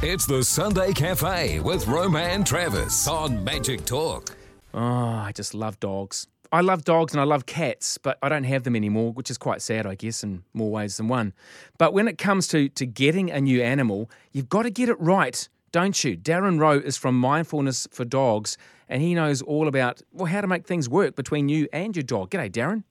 It's the Sunday Cafe with Roman Travers on Magic Talk. Oh, I just love dogs. I love dogs and I love cats, but I don't have them anymore, which is quite sad, I guess, in more ways than one. But when it comes to, to getting a new animal, you've got to get it right, don't you? Darran Rowe is from Mindfulness for Dogs, and he knows all about well how to make things work between you and your dog. G'day, Darran.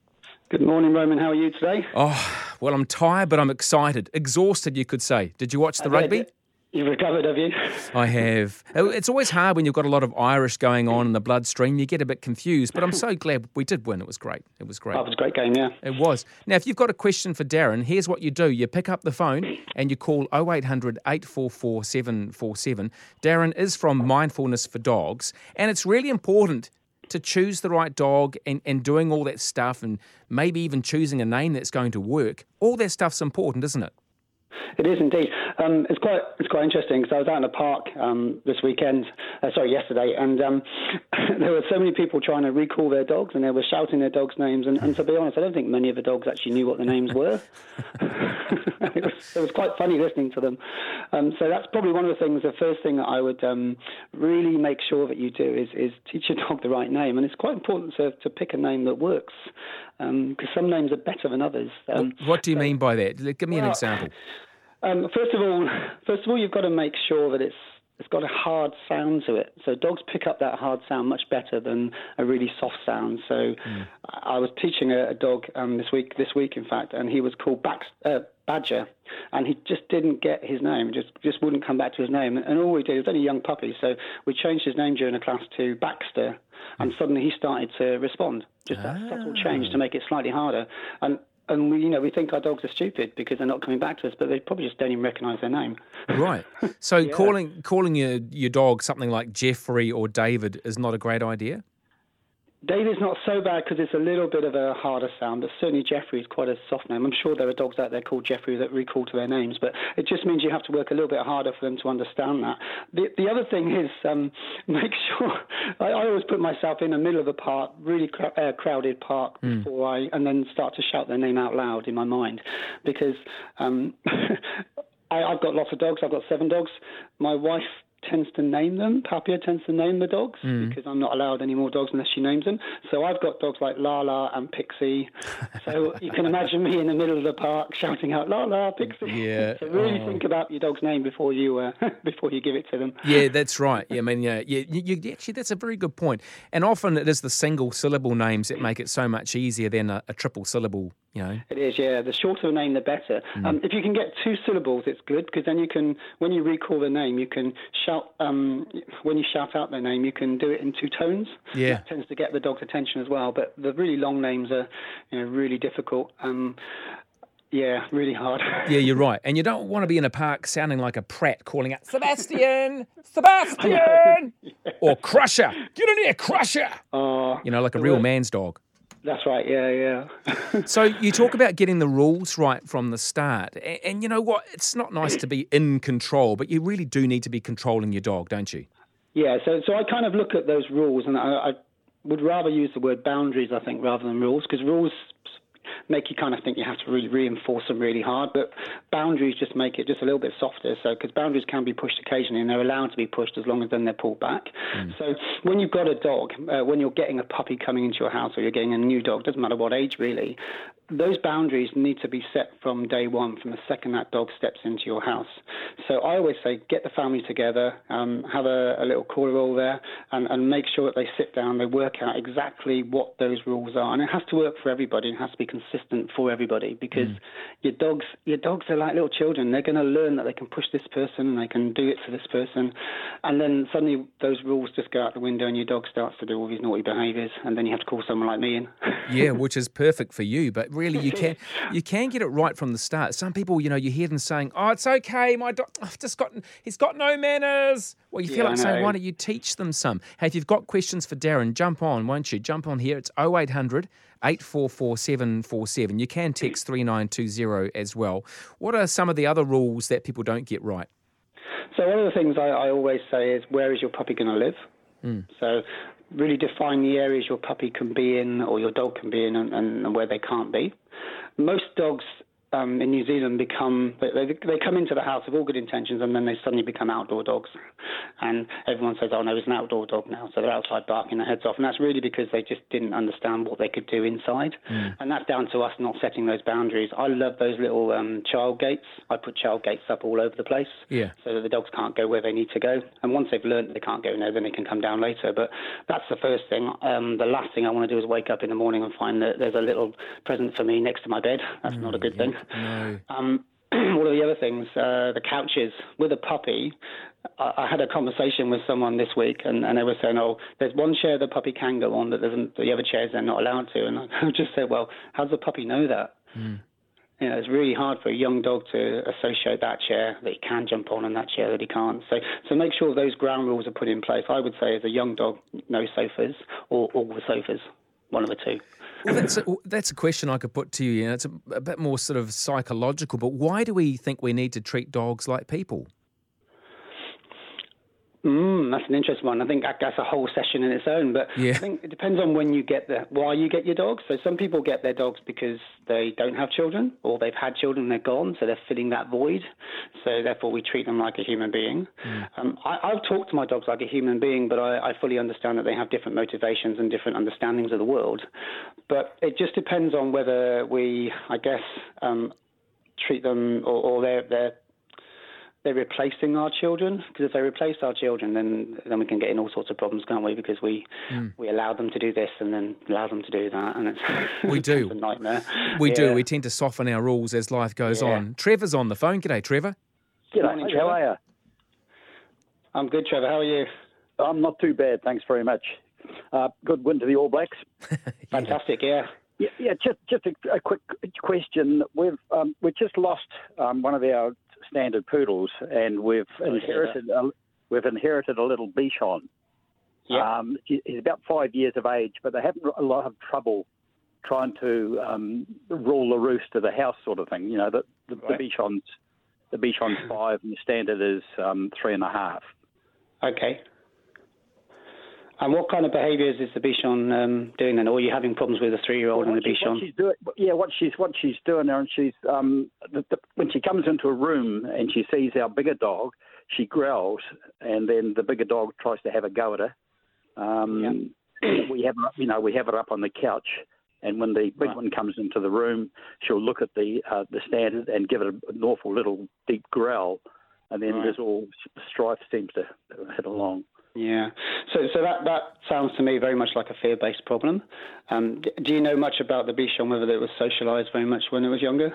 Good morning, Roman. How are you today? Oh, well, I'm tired, but I'm excited. Exhausted, you could say. Did you watch the uh, rugby? You've recovered, have you? I have. Oh, it's always hard when you've got a lot of Irish going on in the bloodstream. You get a bit confused, but I'm so glad we did win. It was great. It was great. Oh, it was a great game, yeah. It was. Now, if you've got a question for Darran, here's what you do you pick up the phone and you call 0800 844 747. Darran is from Mindfulness for Dogs, and it's really important to choose the right dog and, and doing all that stuff and maybe even choosing a name that's going to work. All that stuff's important, isn't it? It is indeed. Um, it's quite it's quite interesting because I was out in the park um, this weekend, uh, sorry, yesterday, and um, there were so many people trying to recall their dogs, and they were shouting their dogs' names. And, and to be honest, I don't think many of the dogs actually knew what the names were. it, was, it, was, quite funny listening to them. Um, so that's probably one of the things. The first thing that I would um, really make sure that you do is is teach your dog the right name, and it's quite important to to pick a name that works because um, some names are better than others. what do you so, mean by that? Give me an example. Um, first of all, first of all, you've got to make sure that it's it's got a hard sound to it. So dogs pick up that hard sound much better than a really soft sound. So mm. I was teaching a, a dog um, this week, this week in fact, and he was called Bax, uh, Badger, and he just didn't get his name, just just wouldn't come back to his name. And all we did, was only a young puppy, so we changed his name during a class to Baxter, and suddenly he started to respond. Just that ah. subtle change to make it slightly harder. And and we, you know, we think our dogs are stupid because they're not coming back to us, but they probably just don't even recognise their name. Right. So yeah. calling calling your your dog something like Jeffrey or David is not a great idea. David's not so bad because it's a little bit of a harder sound, but certainly Jeffrey is quite a soft name. I'm sure there are dogs out there called Jeffrey that recall to their names, but it just means you have to work a little bit harder for them to understand that. The, the other thing is um, make sure I, I, always put myself in the middle of a park, really cr- uh, crowded park, mm. before I and then start to shout their name out loud in my mind because. Um, I, I've got lots of dogs. I've got seven dogs. My wife tends to name them. Papia tends to name the dogs mm. because I'm not allowed any more dogs unless she names them. So I've got dogs like Lala and Pixie. So you can imagine me in the middle of the park shouting out Lala, Pixie. Yeah. so really oh. think about your dog's name before you uh, before you give it to them. Yeah, that's right. Yeah, I mean, yeah, yeah. You, you, actually, that's a very good point. And often it is the single syllable names that make it so much easier than a, a triple syllable you know. It is, yeah. The shorter the name, the better. Mm. Um, if you can get two syllables, it's good because then you can, when you recall the name, you can shout. Um, when you shout out their name, you can do it in two tones. Yeah, that tends to get the dog's attention as well. But the really long names are, you know, really difficult. Um, yeah, really hard. yeah, you're right. And you don't want to be in a park sounding like a prat calling out, Sebastian, Sebastian, yeah. or Crusher, get in here, Crusher. Uh, you know, like a real man's dog. That's right. Yeah, yeah. so you talk about getting the rules right from the start, and, and, you know what? It's not nice to be in control, but you really do need to be controlling your dog, don't you? Yeah. So, so I kind of look at those rules, and I, I would rather use the word boundaries, I think, rather than rules, because rules make you kind of think you have to really reinforce them really hard. But boundaries just make it just a little bit softer. So because boundaries can be pushed occasionally, and they're allowed to be pushed as long as then they're pulled back. Mm. So when you've got a dog, uh, when you're getting a puppy coming into your house, or you're getting a new dog, doesn't matter what age really, those boundaries need to be set from day one, from the second that dog steps into your house. So I always say, get the family together, um, have a, a, little call roll there, and, and, make sure that they sit down, they work out exactly what those rules are, and it has to work for everybody. It has to be consistent for everybody because mm. your dogs, your dogs are like little children. They're going to learn that they can push this person and they can do it to this person, and then suddenly those rules just go out the window, and your dog starts to do all these naughty behaviours, and then you have to call someone like me in. yeah, which is perfect for you, but really you can you can get it right from the start. Some people, you know, you hear them saying, "Oh, it's okay, my dog, I've just got he's got no manners." Well, you feel yeah, like saying, "Why don't you teach them some?" Hey, if you've got questions for Darran, jump on, won't you? Jump on here. It's 0800 844 747. You can text 3920 as well. What are some of the other rules that people don't get right? So one of the things I, I always say is, where is your puppy going to live? Mm. So really define the areas your puppy can be in or your dog can be in and, and, where they can't be. Most dogs um, in New Zealand become they, they come into the house with all good intentions and then they suddenly become outdoor dogs, and everyone says, "Oh no, it's an outdoor dog now," so they're outside barking their heads off, and that's really because they just didn't understand what they could do inside, mm. and that's down to us not setting those boundaries. I love those little um, child gates. I put child gates up all over the place, yeah, so that the dogs can't go where they need to go, and once they've learned they can't go there, then they can come down later. But that's the first thing. Um, the last thing I want to do is wake up in the morning and find that there's a little present for me next to my bed. That's mm, not a good yeah. thing. No. Um, one of the other things, uh, the couches with a puppy. I, I had a conversation with someone this week, and, and they were saying, "Oh, there's one chair the puppy can go on, but the other chairs they're not allowed to." And I just said, "Well, how does the puppy know that?" Mm. You know, it's really hard for a young dog to associate that chair that he can jump on and that chair that he can't. So, so make sure those ground rules are put in place. I would say, as a young dog, no sofas or all the sofas, one of the two. Well, that's a, that's a question I could put to you. know, it's a, a bit more sort of psychological, but why do we think we need to treat dogs like people? Mm, that's an interesting one. I think that's a whole session in its own. But yeah. I think it depends on when you get the why you get your dogs. So some people get their dogs because they don't have children, or they've had children and they're gone, so they're filling that void. So therefore, we treat them like a human being. Mm. Um, I, have talked to my dogs like a human being, but I, I fully understand that they have different motivations and different understandings of the world. But it just depends on whether we, I guess, um, treat them or, or they're, they're they're replacing our children. Because if they replace our children, then then we can get in all sorts of problems, can't we? Because we mm. we allow them to do this and then allow them to do that, and it's we do a nightmare. We yeah. do. We tend to soften our rules as life goes yeah. on. Trevor's on the phone. G'day, Trevor. Good morning, Trevor. How are you? I'm good, Trevor. How are you? I'm not too bad, thanks very much. Uh, good win to the All Blacks. yeah. Fantastic, yeah. Yeah, yeah. Just, just a, a quick question. We've um, we just lost um, one of our standard poodles, and we've inherited a, we've inherited a little Bichon. Yeah. Um, he's about five years of age, but they have a lot of trouble trying to um, rule the roost of the house, sort of thing. You know, the, the, right. the Bichon's the Bichon's five, and the standard is um, three and a half. Okay. And what kind of behaviours is the Bichon um, doing then? Or are you having problems with a three-year-old well, and the Bichon? What she's doing, yeah, what she's what she's doing there, and she's um, the, the, when she comes into a room and she sees our bigger dog, she growls, and then the bigger dog tries to have a go at her. Um, yeah. we have you know we have her up on the couch, and when the big right. one comes into the room, she'll look at the uh, the standard and give it an awful little deep growl, and then right. there's all strife seems to hit along. Yeah. So, so that, that sounds to me very much like a fear based problem. Um, do you know much about the Bichon, whether it was socialised very much when it was younger?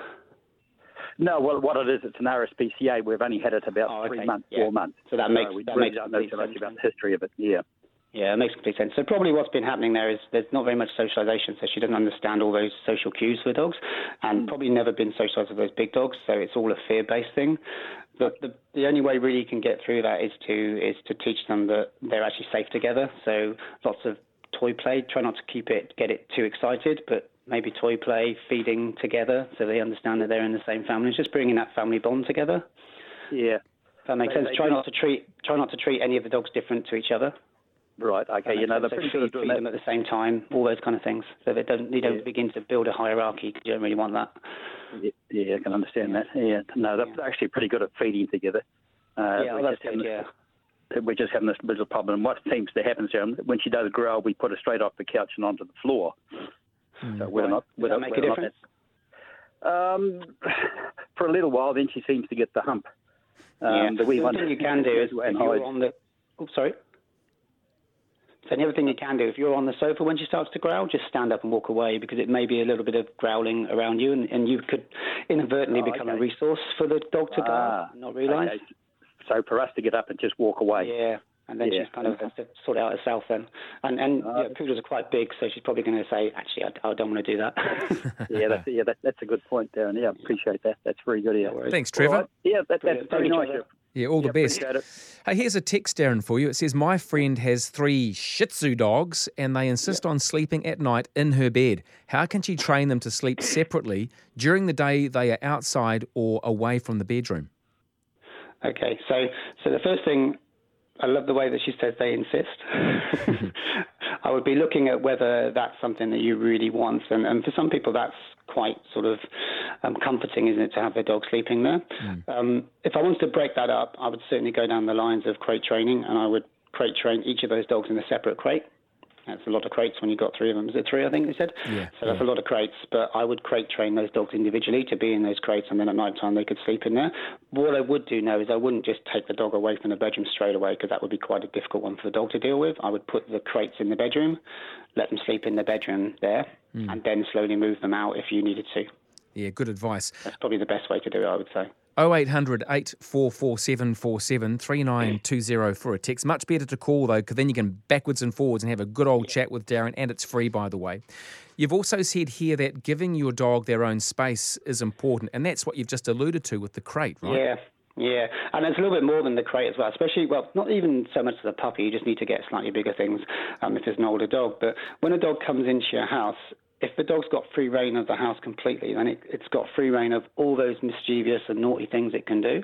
No, well, what it is, it's an RSPCA. We've only had it about three months, yeah. four months. So that makes so we that really makes don't know so much about the history of it. Yeah. Yeah, it makes complete sense. So probably what's been happening there is there's not very much socialisation, so she doesn't understand all those social cues for dogs, and mm. probably never been socialised with those big dogs. So it's all a fear-based thing. The, the, the only way really you can get through that is to is to teach them that they're actually safe together. So lots of toy play. Try not to keep it get it too excited, but maybe toy play, feeding together, so they understand that they're in the same family. It's just bringing that family bond together. Yeah, if that makes they, sense. They try not to treat try not to treat any of the dogs different to each other. Right. Okay. You know, the so treat, treat them at the same time. All those kind of things. So they don't they don't yeah. begin to build a hierarchy. Because you don't really want that. Yeah, I can understand that. Yeah. No, they're yeah. actually pretty good at feeding together. Uh, yeah, well, that's good. Yeah. We're just having this little problem. What seems to happen is when she does grow, we put her straight off the couch and onto the floor. Mm. So we're right. not. We're Does that make a difference? Um, for a little while, then she seems to get the hump. Um, yeah. The wee one thing you can do is if you're on the. Oh, sorry. So the other thing you can do, if you're on the sofa when she starts to growl, just stand up and walk away because it may be a little bit of growling around you, and, and you could inadvertently oh, become okay. a resource for the dog to ah, not realise. Okay. So for us to get up and just walk away. Yeah, and then yeah. she's kind of has to sort it out herself then. And and uh, yeah, poodles are quite big, so she's probably going to say, actually, I, I, don't want to do that. yeah, that's, yeah, that, that's a good point, Darran. Yeah, appreciate that. That's very good. Yeah. Thanks, Trevor. Right. Yeah, that, that's very nice. Yeah, all the best. Hey, here's a text, Darran, for you. It says, My friend has three Shih Tzu dogs and they insist on sleeping at night in her bed. How can she train them to sleep separately during the day they are outside or away from the bedroom? Okay, so so the first thing I love the way that she says they insist. I would be looking at whether that's something that you really want. And, and for some people, that's quite sort of um, comforting, isn't it, to have their dog sleeping there? Mm. Um, if I wanted to break that up, I would certainly go down the lines of crate training, and I would crate train each of those dogs in a separate crate. That's a lot of crates when you've got three of them. Is it three, I think they said? Yeah. So that's yeah. a lot of crates, but I would crate train those dogs individually to be in those crates and then at night time they could sleep in there. What I would do now is I wouldn't just take the dog away from the bedroom straight away because that would be quite a difficult one for the dog to deal with. I would put the crates in the bedroom, let them sleep in the bedroom there, mm. and then slowly move them out if you needed to. Yeah, good advice. That's probably the best way to do it, I would say. 0800 844 747 3920 for a text. Much better to call though, because then you can backwards and forwards and have a good old chat with Darran, and it's free, by the way. You've also said here that giving your dog their own space is important, and that's what you've just alluded to with the crate, right? Yeah. Yeah, and it's a little bit more than the crate as well, especially, well, not even so much the puppy, you just need to get slightly bigger things um, if there's an older dog. But when a dog comes into your house, if the dog's got free reign of the house completely, then it, has got free reign of all those mischievous and naughty things it can do.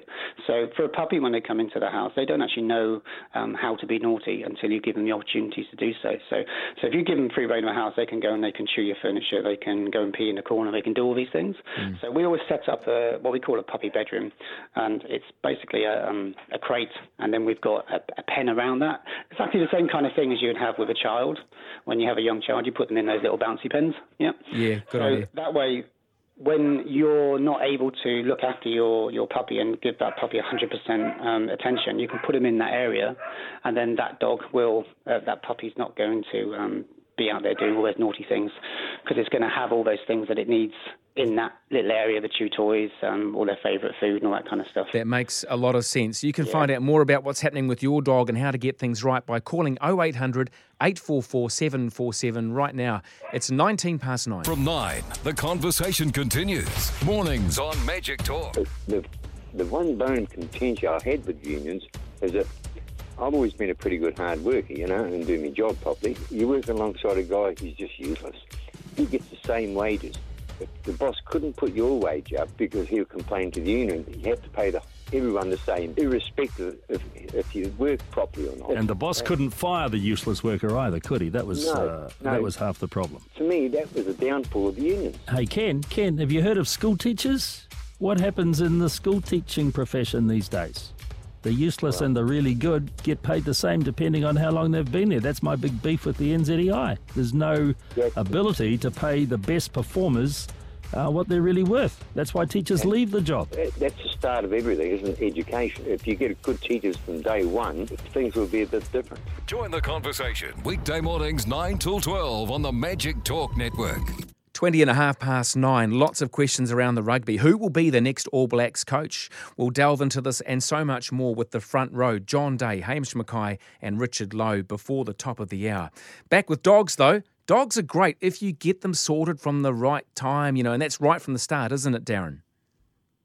So for a puppy, when they come into the house, they don't actually know um, how to be naughty until you give them the opportunities to do so. So, so if you give them free reign of the house, they can go and they can chew your furniture, they can go and pee in the corner, they can do all these things. Mm. So we always set up a, what we call a puppy bedroom, and it's basically a, um, a crate, and then we've got a, a pen around that. Exactly the same kind of thing as you would have with a child. When you have a young child, you put them in those little bouncy pens. Yeah. Yeah, good so idea. That way, when you're not able to look after your, your puppy and give that puppy 100% um, attention, you can put him in that area, and then that dog will, uh, that puppy's not going to um, be out there doing all those naughty things because it's going to have all those things that it needs in that little area, the chew toys, um, all their favourite food and all that kind of stuff. That makes a lot of sense. You can yeah. find out more about what's happening with your dog and how to get things right by calling 0800 844 747 right now. It's 19 past 9. From 9, the conversation continues. Mornings on Magic Talk. The, the, the one bone contention I had with unions is that I've always been a pretty good hard worker, you know, and do my job properly. You work alongside a guy who's just useless. He gets the same wages. If the boss couldn't put your wage up because he'll complain to the union, you have to pay the, everyone the same, irrespective of if you work properly or not. And the boss couldn't fire the useless worker either, could he? That was no, uh, no. that was half the problem. To me, that was a downfall of the unions. Hey, Ken, Ken, have you heard of school teachers? What happens in the school teaching profession these days? The useless and the really good get paid the same depending on how long they've been there. That's my big beef with the NZEI. There's no ability to pay the best performers uh, what they're really worth. That's why teachers leave the job. That's the start of everything, isn't it? Education. If you get good teachers from day one, things will be a bit different. Join the conversation weekday mornings 9 till 12 on the Magic Talk Network. 20 and a half past nine. Lots of questions around the rugby. Who will be the next All Blacks coach? We'll delve into this and so much more with the front row John Day, Hamish Mackay, and Richard Lowe before the top of the hour. Back with dogs, though. Dogs are great if you get them sorted from the right time, you know, and that's right from the start, isn't it, Darran?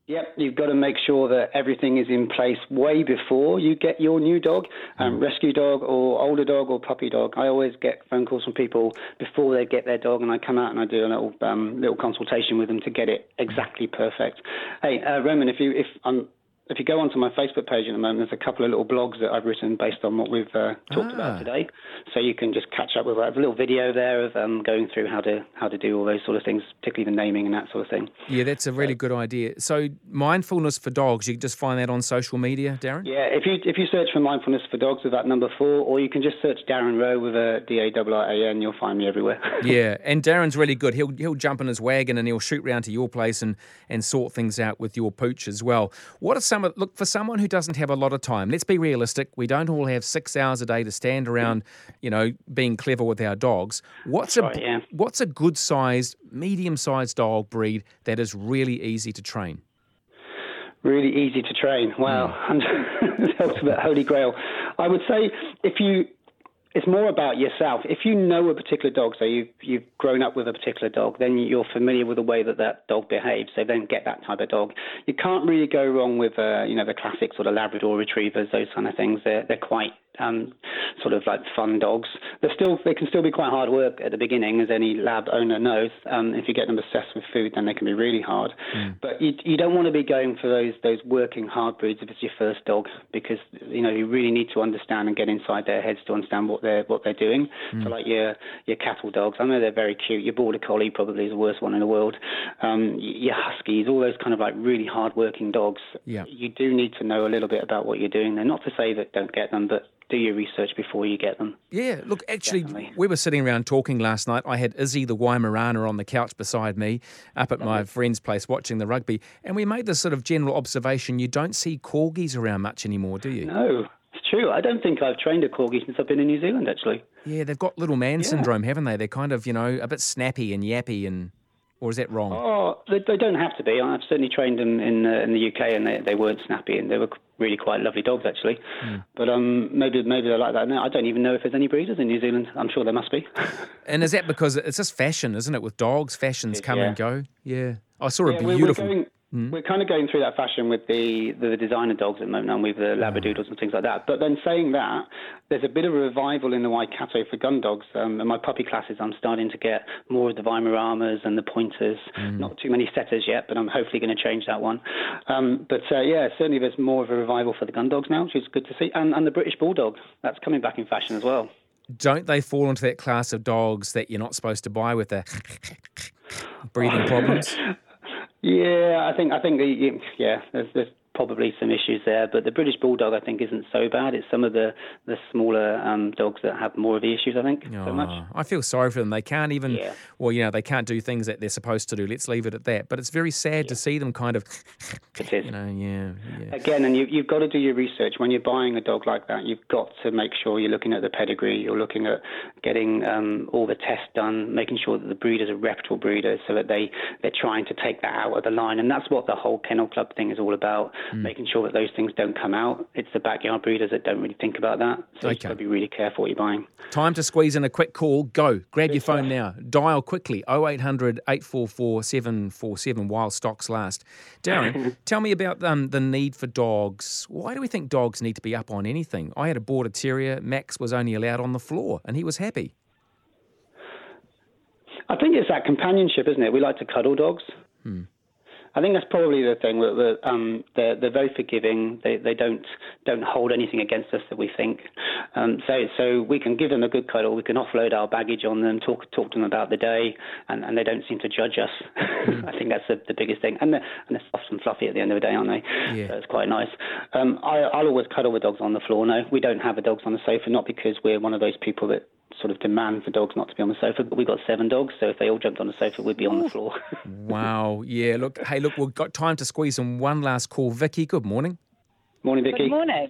Yep, you've got to make sure that everything is in place way before you get your new dog, um, mm. rescue dog or older dog or puppy dog. I always get phone calls from people before they get their dog, and I come out and I do a little um, little consultation with them to get it exactly perfect. Hey, uh, Roman, if you if I'm if you go onto my Facebook page at the moment, there's a couple of little blogs that I've written based on what we've uh, talked ah. about today. So you can just catch up with. I have a little video there of um, going through how to how to do all those sort of things, particularly the naming and that sort of thing. Yeah, that's a really so, good idea. So mindfulness for dogs, you can just find that on social media, Darran. Yeah, if you if you search for mindfulness for dogs with that number four, or you can just search Darran Rowe with a D A R R A N, you'll find me everywhere. yeah, and Darran's really good. He'll he'll jump in his wagon and he'll shoot round to your place and and sort things out with your pooch as well. What are some of look for someone who doesn't have a lot of time, let's be realistic. We don't all have six hours a day to stand around, you know, being clever with our dogs. What's That's a right, yeah. what's a good sized, medium sized dog breed that is really easy to train? Really easy to train. Wow, mm. the ultimate holy grail. I would say if you it's more about yourself. If you know a particular dog, so you've, you've grown up with a particular dog, then you're familiar with the way that that dog behaves. So then get that type of dog. You can't really go wrong with, uh, you know, the classic sort of Labrador retrievers, those kind of things. They're, they're quite um, sort of like fun dogs. they're still they can still be quite hard work at the beginning, as any lab owner knows. Um, if you get them obsessed with food, then they can be really hard. Mm. But you, you don't want to be going for those those working hard breeds if it's your first dog, because you know you really need to understand and get inside their heads to understand what they're what they're doing. Mm. So like your your cattle dogs, I know they're very cute. Your border collie probably is the worst one in the world. Um, your huskies, all those kind of like really hard working dogs. Yeah. You do need to know a little bit about what you're doing. They're not to say that don't get them, but do your research before you get them. Yeah, look, actually, Definitely. we were sitting around talking last night. I had Izzy the Weimaraner on the couch beside me up at my friend's place watching the rugby, and we made this sort of general observation you don't see corgis around much anymore, do you? No. It's true. I don't think I've trained a corgi since I've been in New Zealand, actually. Yeah, they've got little man yeah. syndrome, haven't they? They're kind of, you know, a bit snappy and yappy and or is that wrong? Oh, they, they don't have to be. I've certainly trained them in uh, in the UK, and they, they weren't snappy, and they were really quite lovely dogs actually. Mm. But um, maybe maybe they're like that now. I don't even know if there's any breeders in New Zealand. I'm sure there must be. and is that because it's just fashion, isn't it? With dogs, fashions come yeah. and go. Yeah, I saw yeah, a beautiful. We're, we're going, Mm. We're kind of going through that fashion with the, the designer dogs at the moment, and with the Labradoodles and things like that. But then saying that, there's a bit of a revival in the Waikato for gun dogs. Um, in my puppy classes, I'm starting to get more of the Weimaraners and the pointers. Mm. Not too many setters yet, but I'm hopefully going to change that one. Um, but uh, yeah, certainly there's more of a revival for the gun dogs now, which is good to see. And, and the British Bulldog, that's coming back in fashion as well. Don't they fall into that class of dogs that you're not supposed to buy with the breathing problems? Yeah, I think I think the, yeah, there's, there's probably some issues there. But the British Bulldog, I think, isn't so bad. It's some of the, the smaller um, dogs that have more of the issues, I think, oh, so much. I feel sorry for them. They can't even, yeah. well, you know, they can't do things that they're supposed to do. Let's leave it at that. But it's very sad yeah. to see them kind of, it is. you know, yeah, yeah. Again, and you, you've got to do your research. When you're buying a dog like that, you've got to make sure you're looking at the pedigree, you're looking at getting um, all the tests done, making sure that the breeders are reputable breeders so that they, they're trying to take that out of the line. And that's what the whole Kennel Club thing is all about, mm. making sure that those things don't come out. It's the backyard breeders that don't really think about that. So okay. you've got to be really careful what you're buying. Time to squeeze in a quick call. Go. Grab Good your phone stuff. now. Dial quickly 0800 844 747 while stocks last. Darran, tell me about um, the need for dogs. Why do we think dogs need to be up on anything? I had a border terrier. Max was only allowed on the floor and he was happy. I think it's that companionship, isn't it? We like to cuddle dogs. Hmm. I think that's probably the thing. That, um, they're, they're very forgiving. They, they don't don't hold anything against us that we think. Um, so so we can give them a good cuddle. We can offload our baggage on them. Talk talk to them about the day, and, and they don't seem to judge us. Mm. I think that's the, the biggest thing. And they're, and they're soft and fluffy at the end of the day, aren't they? Yeah. So it's quite nice. Um, I, I'll always cuddle with dogs on the floor. No, we don't have the dogs on the sofa. Not because we're one of those people that sort of demand for dogs not to be on the sofa. But we've got seven dogs, so if they all jumped on the sofa, we'd be on the floor. wow. Yeah. Look. Hey. Look. We've got time to squeeze in one last call. Vicky. Good morning. Morning, Vicky. Good morning.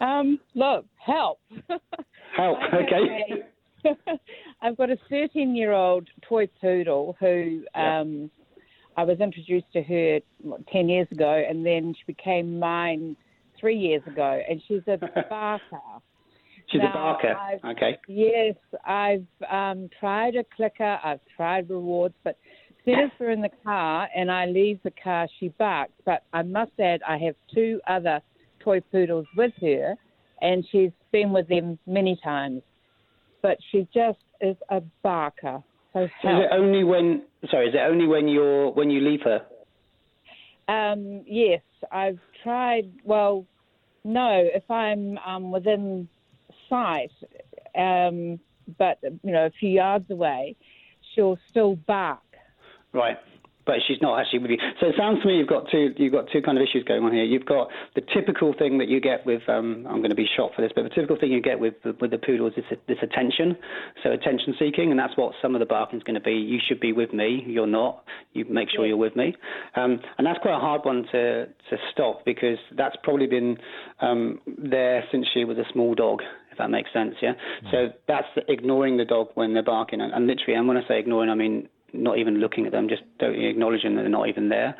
Um, look, help. help. Okay. I've got a 13 year old toy poodle who um, yep. I was introduced to her what, 10 years ago, and then she became mine three years ago, and she's a barker. She's now, a barker. I've, okay. Yes, I've um, tried a clicker. I've tried rewards, but soon as we're in the car and I leave the car, she barks. But I must add, I have two other toy poodles with her, and she's been with them many times. But she just is a barker. So, so is it only when? Sorry, is it only when you're when you leave her? Um, yes, I've tried. Well, no, if I'm um, within sight, um, but you know, a few yards away, she'll still bark. Right but she's not actually with you. So it sounds to me you've got two you've got two kind of issues going on here. You've got the typical thing that you get with um, I'm going to be shot for this, but the typical thing you get with with the poodles is this attention, so attention seeking, and that's what some of the barking is going to be. You should be with me. You're not. You make sure you're with me, um, and that's quite a hard one to to stop because that's probably been um, there since she was a small dog if that makes sense. Yeah. Mm. So that's ignoring the dog when they're barking, and, and, literally, and when I say ignoring, I mean not even looking at them, just acknowledging that they're not even there.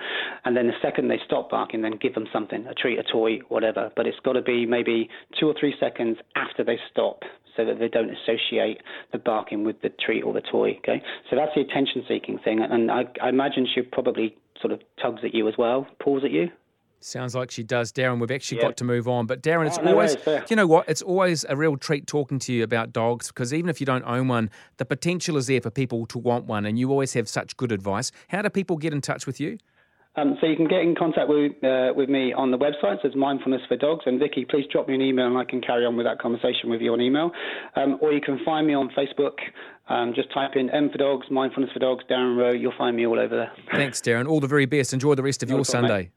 And then the second they stop barking, then give them something, a treat, a toy, whatever. But it's got to be maybe two or three seconds after they stop so that they don't associate the barking with the treat or the toy. Okay, so that's the attention-seeking thing, and I, I imagine she probably sort of tugs at you as well, pulls at you. Sounds like she does, Darran. We've actually Yeah. got to move on, but Darran, it's Oh, no always worries, you know what? It's always a real treat talking to you about dogs because even if you don't own one, the potential is there for people to want one, and you always have such good advice. How do people get in touch with you? Um, so you can get in contact with uh, with me on the website. So it's Mindfulness for Dogs. And Vicky, please drop me an email, and I can carry on with that conversation with you on email. Um, or you can find me on Facebook. Um, just type in M for Dogs, Mindfulness for Dogs, Darran Rowe. You'll find me all over there. Thanks, Darran. All the very best. Enjoy the rest of No your problem, mate. Sunday.